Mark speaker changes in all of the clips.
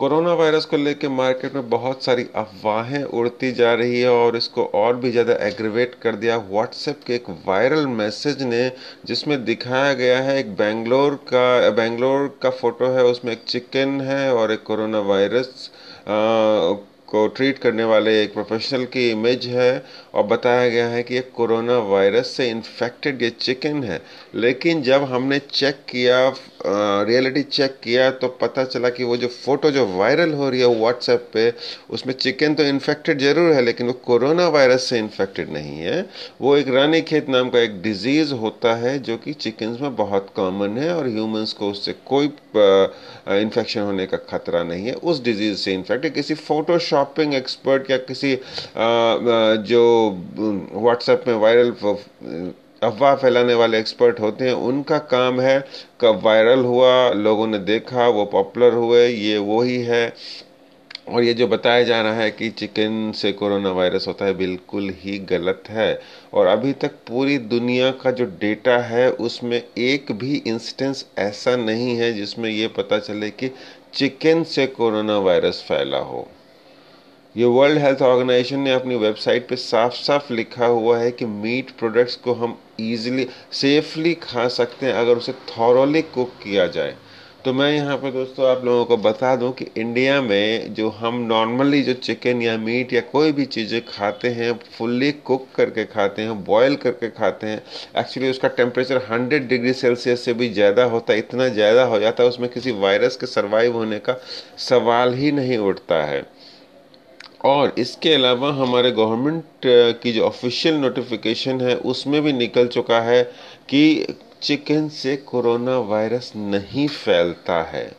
Speaker 1: Corona virus को लेकर market में बहुत सारी अफवाहें उड़ती जा रही है और इसको और भी ज़्यादा एग्रीवेट कर दिया। व्हाट्सएप के एक वायरल मैसेज ने, जिसमें दिखाया गया है, एक बेंगलोर का बेंगलोर का फ़ोटो है, उसमें एक चिकन है और एक कोरोना वायरस को ट्रीट करने वाले एक प्रोफेशनल की इमेज है और बताया गया है कि ये कोरोना वायरस से इन्फेक्टेड ये चिकन है। लेकिन जब हमने चेक किया रियलिटी चेक किया तो पता चला कि वो जो फ़ोटो जो वायरल हो रही है व्हाट्सएप पे, उसमें चिकन तो इन्फेक्टेड ज़रूर है, लेकिन वो कोरोना वायरस से इन्फेक्टेड नहीं है। वो एक रानी खेत नाम का एक डिज़ीज़ होता है जो कि चिकन में बहुत कॉमन है और ह्यूमंस को उससे कोई इन्फेक्शन होने का खतरा नहीं है। उस डिज़ीज़ से इन्फेक्ट किसी फोटोशॉप शॉपिंग एक्सपर्ट या किसी जो व्हाट्सएप में वायरल अफवाह फैलाने वाले एक्सपर्ट होते हैं, उनका काम है, कब वायरल हुआ, लोगों ने देखा, वो पॉपुलर हुए, ये वो ही है। और ये जो बताया जा रहा है कि चिकन से कोरोना वायरस होता है, बिल्कुल ही गलत है। और अभी तक पूरी दुनिया का जो डेटा है, उसमें एक भी इंस्टेंस ऐसा नहीं है जिसमें ये पता चले कि चिकन से कोरोना वायरस फैला हो। ये वर्ल्ड हेल्थ ऑर्गेनाइजेशन ने अपनी वेबसाइट पे साफ़ साफ़ लिखा हुआ है कि मीट प्रोडक्ट्स को हम इजीली सेफली खा सकते हैं अगर उसे थॉरली कुक किया जाए। तो मैं यहाँ पे दोस्तों आप लोगों को बता दूँ कि इंडिया में जो हम नॉर्मली जो चिकन या मीट या कोई भी चीज़ें खाते हैं फुल्ली कुक करके खाते हैं बॉयल करके खाते हैं एक्चुअली उसका टेम्परेचर 100 डिग्री सेल्सियस से भी ज़्यादा होता है इतना ज़्यादा हो जाता है उसमें किसी वायरस के सर्वाइव होने का सवाल ही नहीं उठता है। और इसके अलावा हमारे गवर्नमेंट की जो ऑफिशियल नोटिफिकेशन है उसमें भी निकल चुका है कि चिकन से कोरोना वायरस नहीं फैलता है।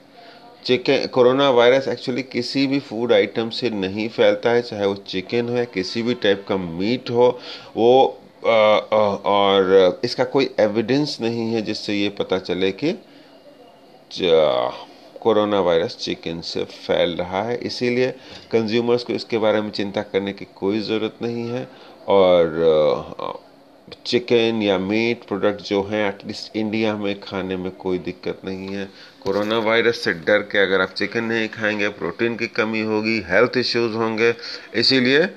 Speaker 1: चिकन कोरोना वायरस एक्चुअली किसी भी फ़ूड आइटम से नहीं फैलता है चाहे वो चिकन हो या किसी भी टाइप का मीट हो वो आ, आ, और इसका कोई एविडेंस नहीं है जिससे ये पता चले कि कोरोना वायरस चिकन से फैल रहा है, इसीलिए कंज्यूमर्स को इसके बारे में चिंता करने की कोई ज़रूरत नहीं है। और चिकन या मीट प्रोडक्ट जो हैं एटलीस्ट इंडिया में खाने में कोई दिक्कत नहीं है। कोरोना वायरस से डर के अगर आप चिकन नहीं खाएँगे प्रोटीन की कमी होगी हेल्थ इश्यूज़ होंगे, इसीलिए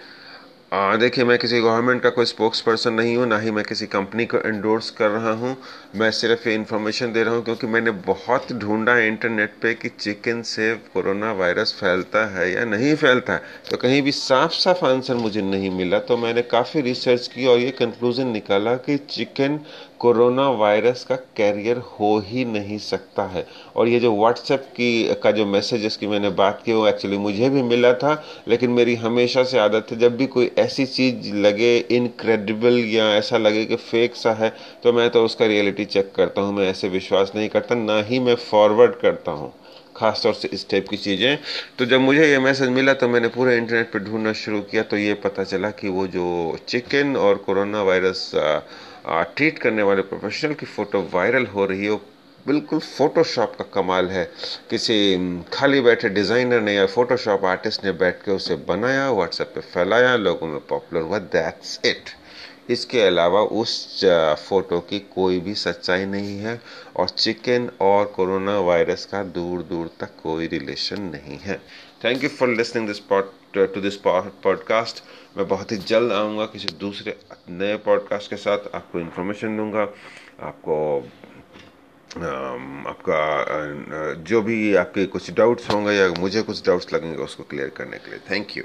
Speaker 1: देखिए, मैं किसी गवर्नमेंट का कोई स्पोक्स पर्सन नहीं हूँ, ना ही मैं किसी कंपनी को एंडोर्स कर रहा हूँ। मैं सिर्फ़ ये इन्फॉर्मेशन दे रहा हूँ क्योंकि मैंने बहुत ढूंढा है इंटरनेट पे कि चिकन से कोरोना वायरस फैलता है या नहीं फैलता है। तो कहीं भी साफ़ साफ़ आंसर मुझे नहीं मिला तो मैंने काफ़ी रिसर्च की और ये कंक्लूजन निकाला कि चिकन कोरोना वायरस का कैरियर हो ही नहीं सकता है। और ये जो व्हाट्सएप की, का जो मैसेजेस की मैंने बात की, वो एक्चुअली मुझे भी मिला था, लेकिन मेरी हमेशा से आदत है, जब भी कोई ऐसी चीज़ लगे इनक्रेडिबल या ऐसा लगे कि फेक सा है तो मैं तो उसका रियलिटी चेक करता हूँ, मैं ऐसे विश्वास नहीं करता, ना ही मैं फॉरवर्ड करता हूँ खास तौर से इस टाइप की चीज़ें। तो जब मुझे ये मैसेज मिला तो मैंने पूरे इंटरनेट पर ढूंढना शुरू किया तो ये पता चला कि वो जो चिकन और कोरोना वायरस ट्रीट करने वाले प्रोफेशनल की फ़ोटो वायरल हो रही हो। बिल्कुल फ़ोटोशॉप का कमाल है। किसी खाली बैठे डिज़ाइनर ने या फ़ोटोशॉप आर्टिस्ट ने बैठ के उसे बनाया व्हाट्सएप पे फैलाया, लोगों में पॉपुलर हुआ दैट्स इट इसके अलावा उस फ़ोटो की कोई भी सच्चाई नहीं है और चिकन और कोरोना वायरस का दूर दूर तक कोई रिलेशन नहीं है। Thank you for listening this pot to this podcast मैं बहुत ही जल्द आऊँगा किसी दूसरे नए पॉडकास्ट के साथ। आपको इन्फॉर्मेशन दूँगा। आपको आपका जो भी आपके कुछ डाउट्स होंगे या मुझे कुछ डाउट्स लगेंगे, उसको क्लियर करने के लिए। Thank you